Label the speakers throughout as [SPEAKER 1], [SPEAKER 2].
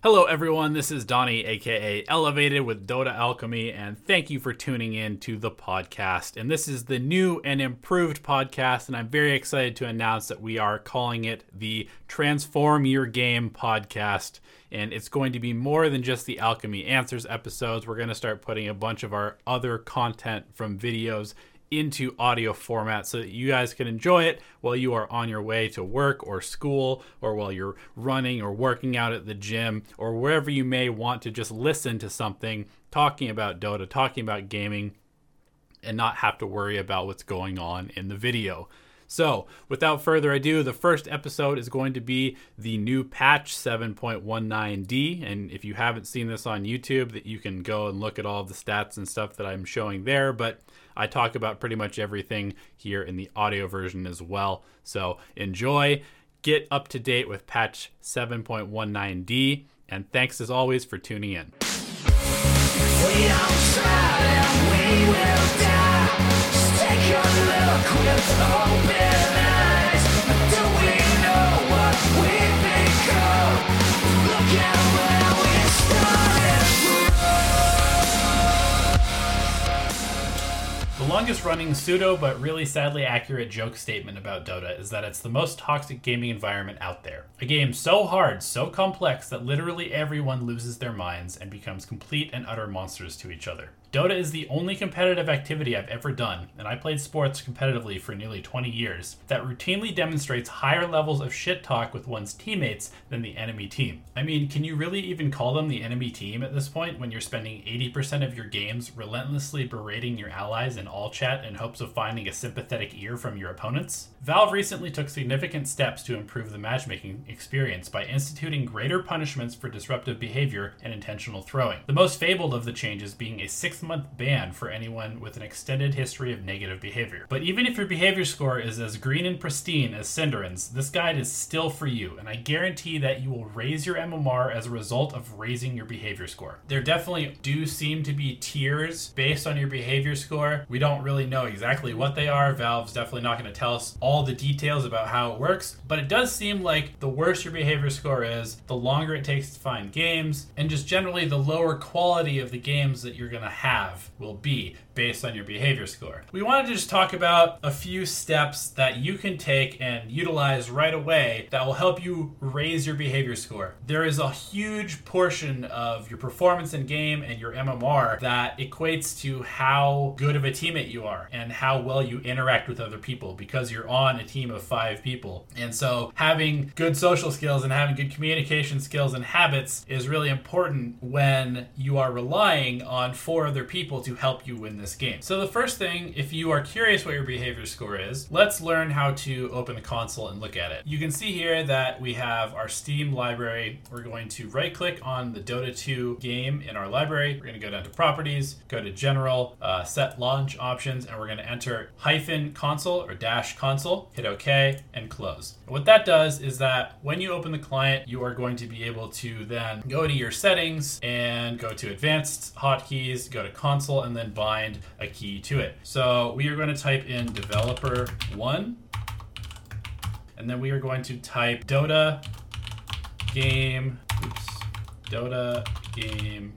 [SPEAKER 1] Hello, everyone. This is Donnie, aka Elevated with Dota Alchemy, and thank you for tuning in to the podcast. And this is the new and improved podcast, and I'm very excited to announce that we are calling it the Transform Your Game podcast. And it's going to be more than just the Alchemy Answers episodes. We're going to start putting a bunch of our other content from videos into audio format so that you guys can enjoy it while you are on your way to work or school or while you're running or working out at the gym or wherever you may want to just listen to something talking about Dota, talking about gaming, and not have to worry about what's going on in the video. So, without further ado, the first episode is going to be the new patch 7.19D. And if you haven't seen this on YouTube, that you can go and look at all the stats and stuff that I'm showing there. But I talk about pretty much everything here in the audio version as well. So enjoy, get up to date with patch 7.19D, and thanks as always for tuning in. Longest running pseudo but really sadly accurate joke statement about Dota is that it's the most toxic gaming environment out there. A game so hard, so complex that literally everyone loses their minds and becomes complete and utter monsters to each other. Dota is the only competitive activity I've ever done, and I played sports competitively for nearly 20 years, that routinely demonstrates higher levels of shit talk with one's teammates than the enemy team. I mean, can you really even call them the enemy team at this point when you're spending 80% of your games relentlessly berating your allies in all chat in hopes of finding a sympathetic ear from your opponents? Valve recently took significant steps to improve the matchmaking experience by instituting greater punishments for disruptive behavior and intentional throwing. The most fabled of the changes being a six month ban for anyone with an extended history of negative behavior. But even if your behavior score is as green and pristine as Synderen's, this guide is still for you, and I guarantee that you will raise your MMR as a result of raising your behavior score. There definitely do seem to be tiers based on your behavior score. We don't really know exactly what they are. Valve's definitely not going to tell us all the details about how it works, but it does seem like the worse your behavior score is, the longer it takes to find games, and just generally the lower quality of the games that you're going to have have will be based on your behavior score. We wanted to just talk about a few steps that you can take and utilize right away that will help you raise your behavior score. There is a huge portion of your performance in game and your MMR that equates to how good of a teammate you are and how well you interact with other people because you're on a team of five people. And so having good social skills and having good communication skills and habits is really important when you are relying on four other people to help you win this this game. So the first thing, if you are curious what your behavior score is, let's learn how to open the console and look at it. You can see here that we have our Steam library. We're going to right click on the Dota 2 game in our library. We're going to go down to properties, go to general, uh, set launch options, and we're going to enter hyphen console or dash console, hit OK, and close. what that does is that when you open the client, you are going to be able to then go to your settings and go to advanced hotkeys, go to console, and then bind a key to it. So we are going to type in developer one, and then we are going to type Dota game, oops, Dota game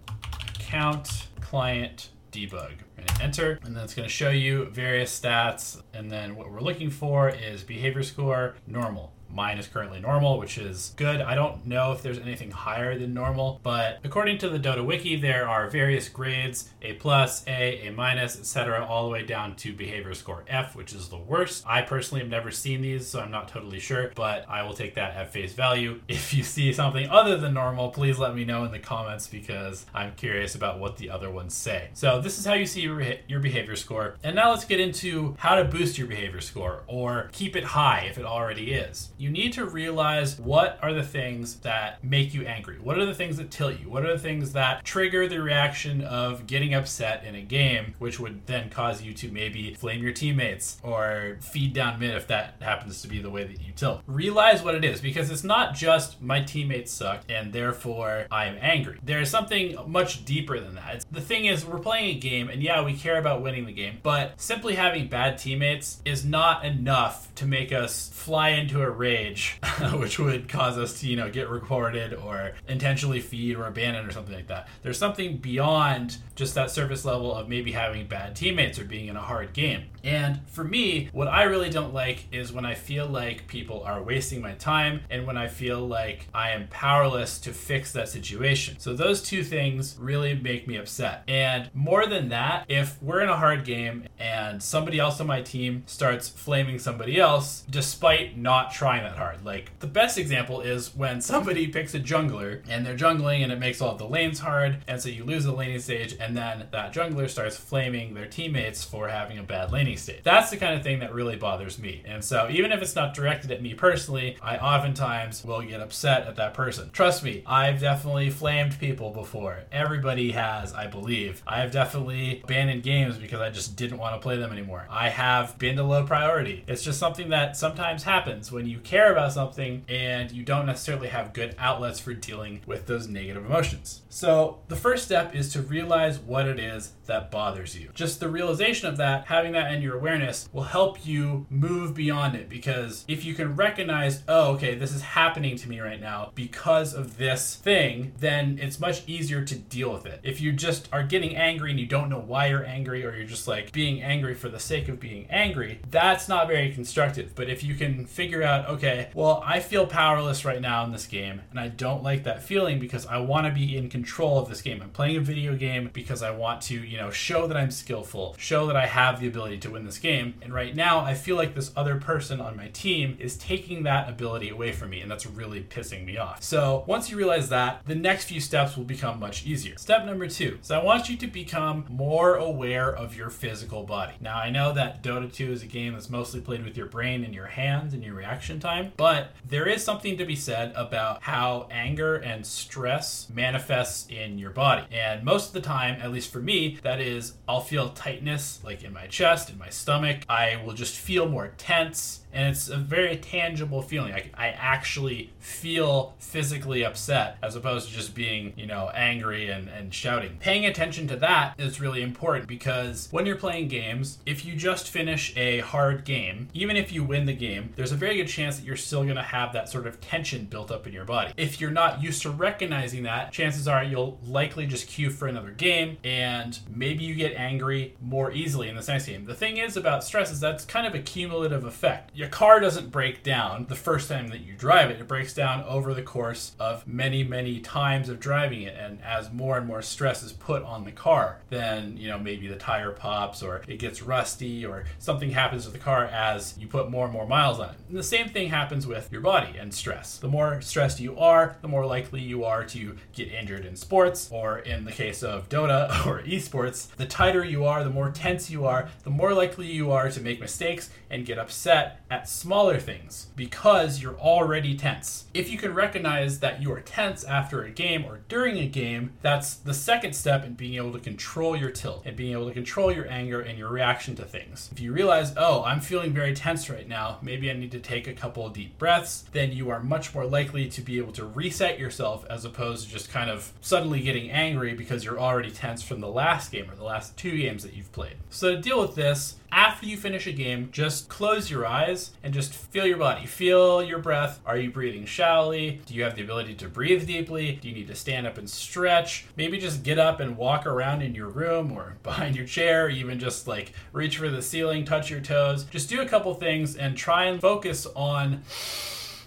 [SPEAKER 1] account client debug. We're to enter, and then it's going to show you various stats. And then what we're looking for is behavior score normal. Mine is currently normal, which is good. I don't know if there's anything higher than normal, but according to the Dota Wiki, there are various grades A plus, A, A minus, etc., all the way down to behavior score F, which is the worst. I personally have never seen these, so I'm not totally sure, but I will take that at face value. If you see something other than normal, please let me know in the comments because I'm curious about what the other ones say. So, this is how you see your, your behavior score. And now let's get into how to boost your behavior score or keep it high if it already is you need to realize what are the things that make you angry. What are the things that tilt you? What are the things that trigger the reaction of getting upset in a game, which would then cause you to maybe flame your teammates or feed down mid if that happens to be the way that you tilt. Realize what it is because it's not just my teammates suck and therefore I am angry. There is something much deeper than that. It's, the thing is, we're playing a game and yeah, we care about winning the game, but simply having bad teammates is not enough to make us fly into a rage rage, which would cause us to, you know, get recorded or intentionally feed or abandon or something like that. There's something beyond just that surface level of maybe having bad teammates or being in a hard game. And for me, what I really don't like is when I feel like people are wasting my time and when I feel like I am powerless to fix that situation. So those two things really make me upset. And more than that, if we're in a hard game and somebody else on my team starts flaming somebody else despite not trying that hard. Like the best example is when somebody picks a jungler and they're jungling and it makes all the lanes hard and so you lose the laning stage and then that jungler starts flaming their teammates for having a bad laning stage. That's the kind of thing that really bothers me. And so even if it's not directed at me personally, I oftentimes will get upset at that person. Trust me, I've definitely flamed people before. Everybody has, I believe. I have definitely abandoned games because I just didn't want to play them anymore. I have been to low priority. It's just something that sometimes happens when you care about something and you don't necessarily have good outlets for dealing with those negative emotions. So, the first step is to realize what it is that bothers you. Just the realization of that, having that in your awareness, will help you move beyond it because if you can recognize, oh, okay, this is happening to me right now because of this thing, then it's much easier to deal with it. If you just are getting angry and you don't know why you're angry or you're just like being angry for the sake of being angry, that's not very constructive. But if you can figure out, okay, well, I feel powerless right now in this game and I don't like that feeling because I want to be in control of this game. I'm playing a video game because I want to, you know, show that I'm skillful, show that I have the ability to win this game. And right now, I feel like this other person on my team is taking that ability away from me, and that's really pissing me off. So once you realize that, the next few steps will become much easier. Step number two is I want you to become more aware of your physical body. Now, I know that Dota 2 is a game that's mostly played with your brain and your hands and your reaction time, but there is something to be said about how anger and stress manifests in your body. And most of the time, at least for me, that is I'll feel tightness like in my chest, in my stomach. I will just feel more tense and it's a very tangible feeling. I, I actually feel physically upset as opposed to just being, you know, angry and, and shouting. Paying attention to that is really important because when you're playing games, if you just finish a hard game, even if you win the game, there's a very good chance that you're still going to have that sort of tension built up in your body. If you're not used to recognizing that, chances are you'll likely just queue for another game and maybe you get angry more easily in this next game. The thing is about stress is that's kind of a cumulative effect your car doesn't break down the first time that you drive it. It breaks down over the course of many, many times of driving it. And as more and more stress is put on the car, then, you know, maybe the tire pops or it gets rusty or something happens to the car as you put more and more miles on it. And the same thing happens with your body and stress. The more stressed you are, the more likely you are to get injured in sports, or in the case of Dota or esports, the tighter you are, the more tense you are, the more likely you are to make mistakes and get upset at smaller things because you're already tense. If you can recognize that you are tense after a game or during a game, that's the second step in being able to control your tilt and being able to control your anger and your reaction to things. If you realize, oh, I'm feeling very tense right now, maybe I need to take a couple of deep breaths, then you are much more likely to be able to reset yourself as opposed to just kind of suddenly getting angry because you're already tense from the last game or the last two games that you've played. So, to deal with this, after you finish a game, just close your eyes and just feel your body. Feel your breath. Are you breathing shallowly? Do you have the ability to breathe deeply? Do you need to stand up and stretch? Maybe just get up and walk around in your room or behind your chair, even just like reach for the ceiling, touch your toes. Just do a couple things and try and focus on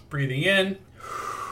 [SPEAKER 1] breathing in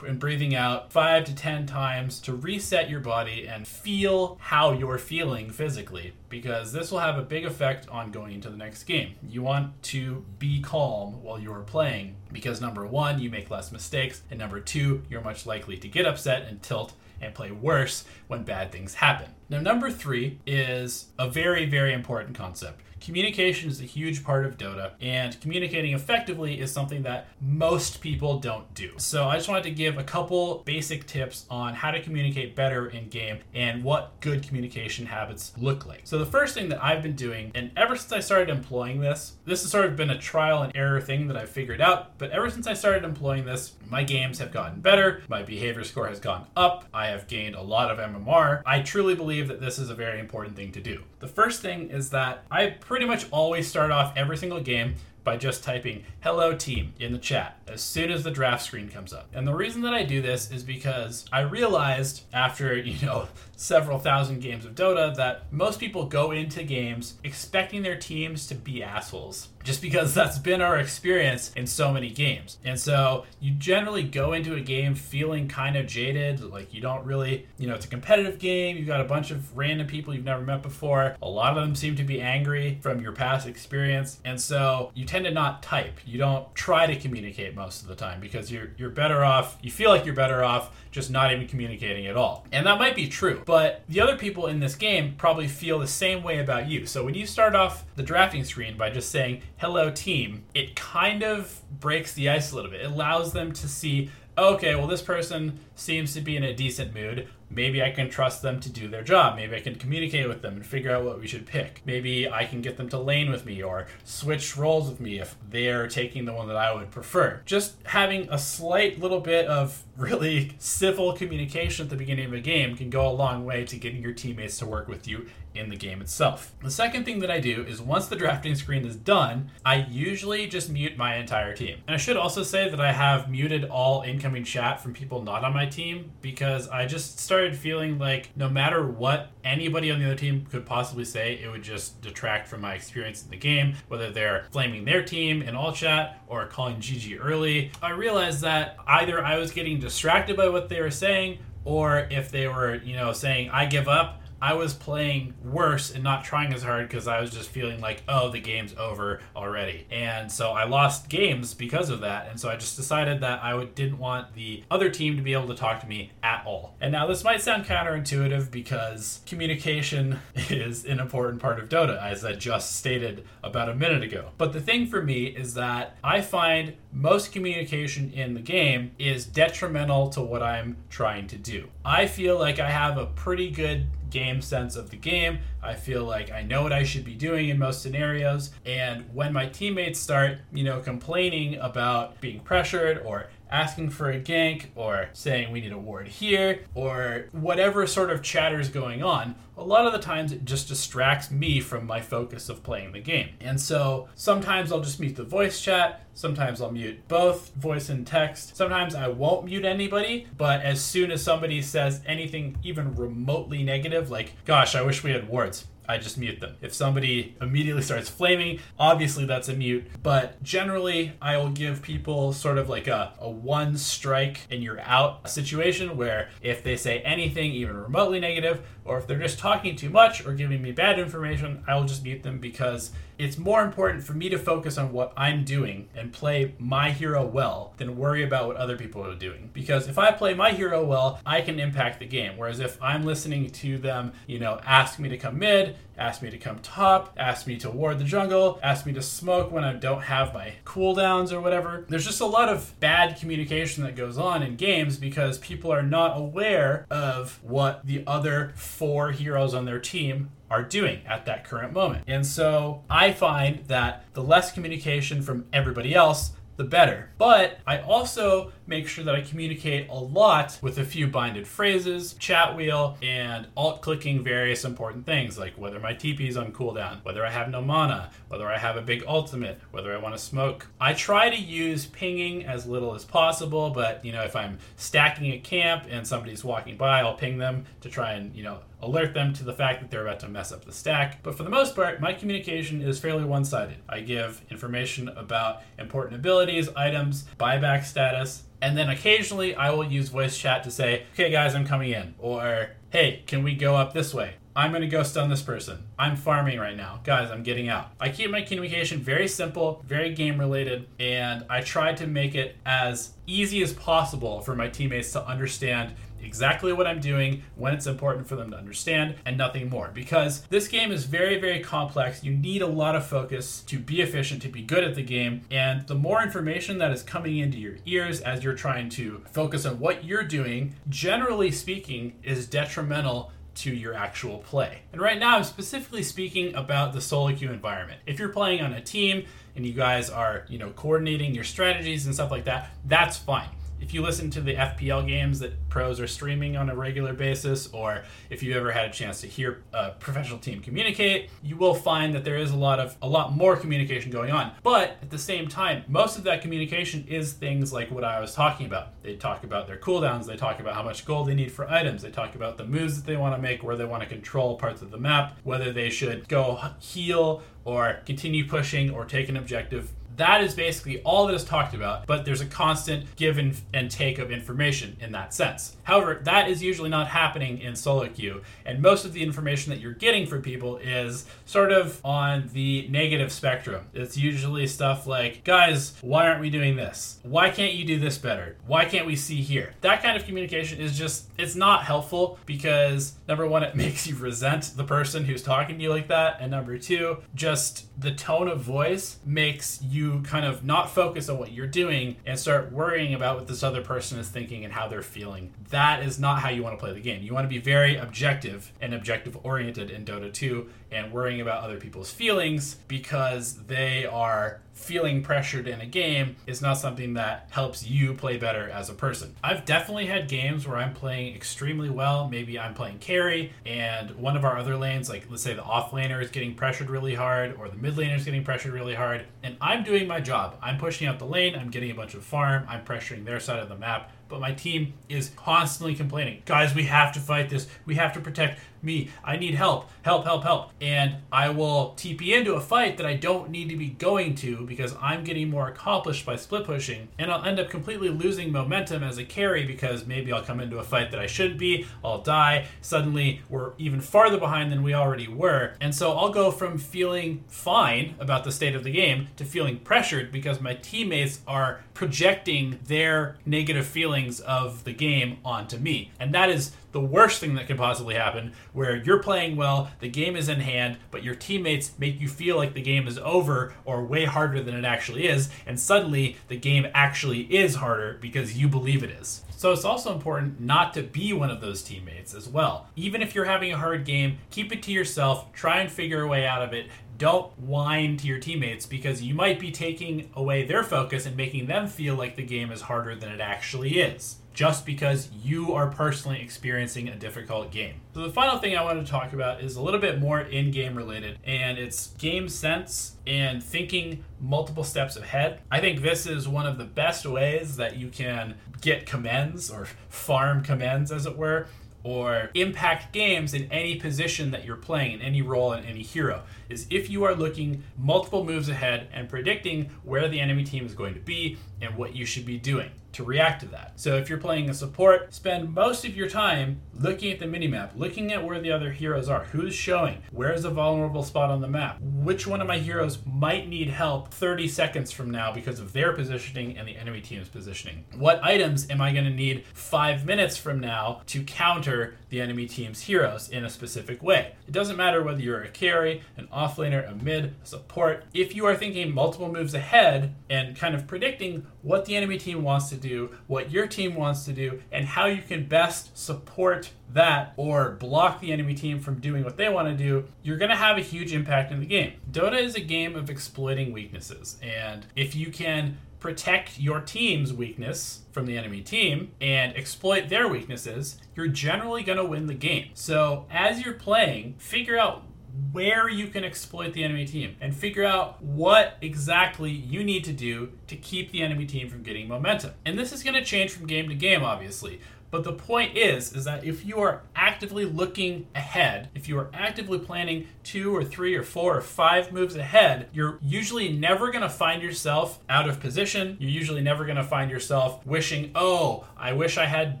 [SPEAKER 1] and breathing out five to 10 times to reset your body and feel how you're feeling physically because this will have a big effect on going into the next game. You want to be calm while you're playing because number one, you make less mistakes, and number two, you're much likely to get upset and tilt and play worse when bad things happen. Now, number three is a very, very important concept. Communication is a huge part of Dota, and communicating effectively is something that most people don't do. So, I just wanted to give a couple basic tips on how to communicate better in game and what good communication habits look like. So, the first thing that I've been doing, and ever since I started employing this, this has sort of been a trial and error thing that I've figured out, but ever since I started employing this, my games have gotten better, my behavior score has gone up, I have gained a lot of MMR. I truly believe that this is a very important thing to do. The first thing is that I pretty much always start off every single game by just typing hello team in the chat as soon as the draft screen comes up. And the reason that I do this is because I realized after, you know, several thousand games of Dota that most people go into games expecting their teams to be assholes just because that's been our experience in so many games. And so you generally go into a game feeling kind of jaded, like you don't really, you know, it's a competitive game, you've got a bunch of random people you've never met before. A lot of them seem to be angry from your past experience. And so you tend to not type. You don't try to communicate most of the time because you're you're better off, you feel like you're better off just not even communicating at all. And that might be true, but the other people in this game probably feel the same way about you. So when you start off the drafting screen by just saying, hello, team, it kind of breaks the ice a little bit. It allows them to see, okay, well, this person seems to be in a decent mood maybe I can trust them to do their job. Maybe I can communicate with them and figure out what we should pick. Maybe I can get them to lane with me or switch roles with me if they're taking the one that I would prefer. Just having a slight little bit of really civil communication at the beginning of a game can go a long way to getting your teammates to work with you in the game itself. The second thing that I do is once the drafting screen is done, I usually just mute my entire team. And I should also say that I have muted all incoming chat from people not on my team because I just started feeling like no matter what anybody on the other team could possibly say, it would just detract from my experience in the game, whether they're flaming their team in all chat or calling GG early. I realized that either I was getting distracted by what they were saying or if they were, you know, saying I give up, I was playing worse and not trying as hard because I was just feeling like, oh, the game's over already. And so I lost games because of that. And so I just decided that I would, didn't want the other team to be able to talk to me at all. And now this might sound counterintuitive because communication is an important part of Dota, as I just stated about a minute ago. But the thing for me is that I find most communication in the game is detrimental to what I'm trying to do. I feel like I have a pretty good game sense of the game. I feel like I know what I should be doing in most scenarios. And when my teammates start, you know, complaining about being pressured or asking for a gank or saying we need a ward here or whatever sort of chatter is going on, a lot of the times it just distracts me from my focus of playing the game. And so sometimes I'll just mute the voice chat, sometimes I'll mute both voice and text. Sometimes I won't mute anybody, but as soon as somebody says anything even remotely negative, like, gosh, I wish we had wards, I just mute them. If somebody immediately starts flaming, obviously that's a mute. But generally, I will give people sort of like a, a one strike and you're out situation where if they say anything even remotely negative, or if they're just talking too much or giving me bad information, I will just mute them because it's more important for me to focus on what I'm doing and play my hero well than worry about what other people are doing. Because if I play my hero well, I can impact the game. Whereas if I'm listening to them, you know, ask me to come mid, ask me to come top, asked me to ward the jungle, asked me to smoke when I don't have my cooldowns or whatever, there's just a lot of bad communication that goes on in games because people are not aware of what the other four heroes on their team are doing at that current moment. And so I find that the less communication from everybody else, the better. But I also make sure that I communicate a lot with a few binded phrases, chat wheel, and alt clicking various important things like whether my TP is on cooldown, whether I have no mana, whether I have a big ultimate, whether I want to smoke. I try to use pinging as little as possible, but you know, if I'm stacking a camp and somebody's walking by, I'll ping them to try and, you know, alert them to the fact that they're about to mess up the stack. But for the most part, my communication is fairly one sided. I give information about important abilities, items, buyback status, and then occasionally I will use voice chat to say, okay, guys, I'm coming in. Or, hey, can we go up this way? I'm going to go stun this person. I'm farming right now. Guys, I'm getting out. I keep my communication very simple, very game related, and I try to make it as easy as possible for my teammates to understand exactly what I'm doing when it's important for them to understand and nothing more. Because this game is very, very complex. You need a lot of focus to be efficient, to be good at the game. And the more information that is coming into your ears as you're trying to focus on what you're doing, generally speaking, is detrimental to your actual play. And right now, I'm specifically speaking about the solo queue environment. If you're playing on a team and you guys are, you know, coordinating your strategies and stuff like that, that's fine if you listen to the FPL games that pros are streaming on a regular basis, or if you've ever had a chance to hear a professional team communicate, you will find that there is a lot of a lot more communication going on. But at the same time, most of that communication is things like what I was talking about. They talk about their cooldowns, they talk about how much gold they need for items, they talk about the moves that they want to make, where they want to control parts of the map, whether they should go heal or continue pushing or take an objective that is basically all that is talked about, but there's a constant give and, take of information in that sense. However, that is usually not happening in solo queue, and most of the information that you're getting from people is sort of on the negative spectrum. It's usually stuff like, guys, why aren't we doing this? Why can't you do this better? Why can't we see here? That kind of communication is just, it's not helpful because number one, it makes you resent the person who's talking to you like that, and number two, just the tone of voice makes you kind of not focus on what you're doing and start worrying about what this other person is thinking and how they're feeling. That is not how you want to play the game. You want to be very objective and objective oriented in Dota 2 and worrying about other people's feelings because they are feeling pressured in a game is not something that helps you play better as a person. I've definitely had games where I'm playing extremely well. Maybe I'm playing carry, and one of our other lanes, like let's say the off laner, is getting pressured really hard, or the mid laner is getting pressured really hard, and I'm doing my job. I'm pushing out the lane, I'm getting a bunch of farm, I'm pressuring their side of the map, but my team is constantly complaining. Guys, we have to fight this. We have to protect me. I need help. Help, help, help. And I will TP into a fight that I don't need to be going to because I'm getting more accomplished by split pushing. And I'll end up completely losing momentum as a carry because maybe I'll come into a fight that I shouldn't be. I'll die. Suddenly, we're even farther behind than we already were. And so I'll go from feeling fine about the state of the game to feeling pressured because my teammates are projecting their negative feelings of the game onto me. And that is the worst thing that can possibly happen where you're playing well, the game is in hand, but your teammates make you feel like the game is over or way harder than it actually is, and suddenly the game actually is harder because you believe it is. So it's also important not to be one of those teammates as well. Even if you're having a hard game, keep it to yourself, try and figure a way out of it. Don't whine to your teammates because you might be taking away their focus and making them feel like the game is harder than it actually is just because you are personally experiencing a difficult game. So, the final thing I want to talk about is a little bit more in game related, and it's game sense and thinking multiple steps ahead. I think this is one of the best ways that you can get commends or farm commends, as it were, or impact games in any position that you're playing, in any role, in any hero, is if you are looking multiple moves ahead and predicting where the enemy team is going to be and what you should be doing to react to that. So if you're playing a support, spend most of your time looking at the minimap, looking at where the other heroes are, who's showing, where's a vulnerable spot on the map, which one of my heroes might need help 30 seconds from now because of their positioning and the enemy team's positioning. What items am I going to need 5 minutes from now to counter the enemy team's heroes in a specific way? It doesn't matter whether you're a carry, an offlaner, a mid, a support. If you are thinking multiple moves ahead and kind of predicting what the enemy team wants to do, what your team wants to do, and how you can best support that or block the enemy team from doing what they want to do, you're going to have a huge impact in the game. Dota is a game of exploiting weaknesses, and if you can protect your team's weakness from the enemy team and exploit their weaknesses, you're generally going to win the game. So, as you're playing, figure out where you can exploit the enemy team and figure out what exactly you need to do to keep the enemy team from getting momentum. And this is going to change from game to game, obviously. But the point is, is that if you are actively looking ahead, if you are actively planning two or three or four or five moves ahead, you're usually never going to find yourself out of position. You're usually never going to find yourself wishing, oh, I wish I had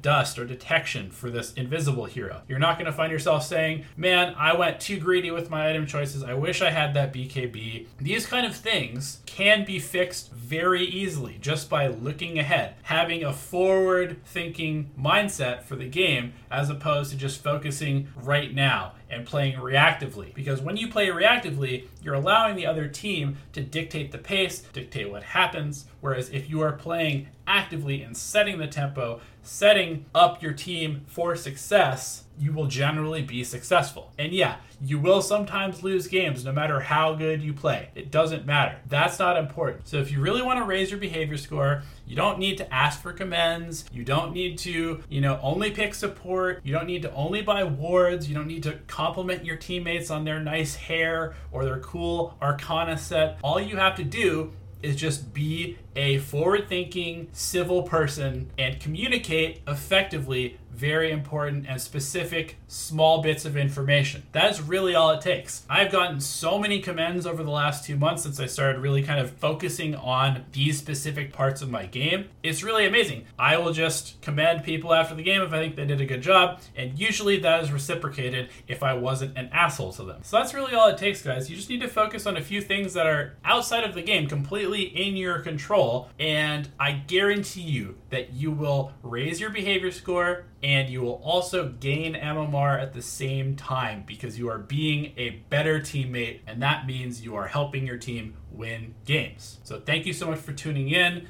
[SPEAKER 1] dust or detection for this invisible hero. You're not going to find yourself saying, man, I went too greedy with my item choices. I wish I had that BKB. These kind of things can be fixed very easily just by looking ahead, having a forward thinking mindset mindset for the game as opposed to just focusing right now and playing reactively. Because when you play reactively, you're allowing the other team to dictate the pace, dictate what happens. Whereas if you are playing actively and setting the tempo, setting up your team for success, you will generally be successful. And yeah, you will sometimes lose games no matter how good you play. It doesn't matter. That's not important. So if you really want to raise your behavior score, you don't need to ask for commends. You don't need to, you know, only pick support. You don't need to only buy wards. You don't need to compliment your teammates on their nice hair or their cool arcana set. All you have to do is just be a forward thinking civil person and communicate effectively very important and specific small bits of information. That's really all it takes. I've gotten so many commends over the last two months since I started really kind of focusing on these specific parts of my game. It's really amazing. I will just commend people after the game if I think they did a good job, and usually that is reciprocated if I wasn't an asshole to them. So that's really all it takes, guys. You just need to focus on a few things that are outside of the game, completely in your control, and I guarantee you that you will raise your behavior score and you will also gain MMR at the same time because you are being a better teammate, and that means you are helping your team win games. So, thank you so much for tuning in.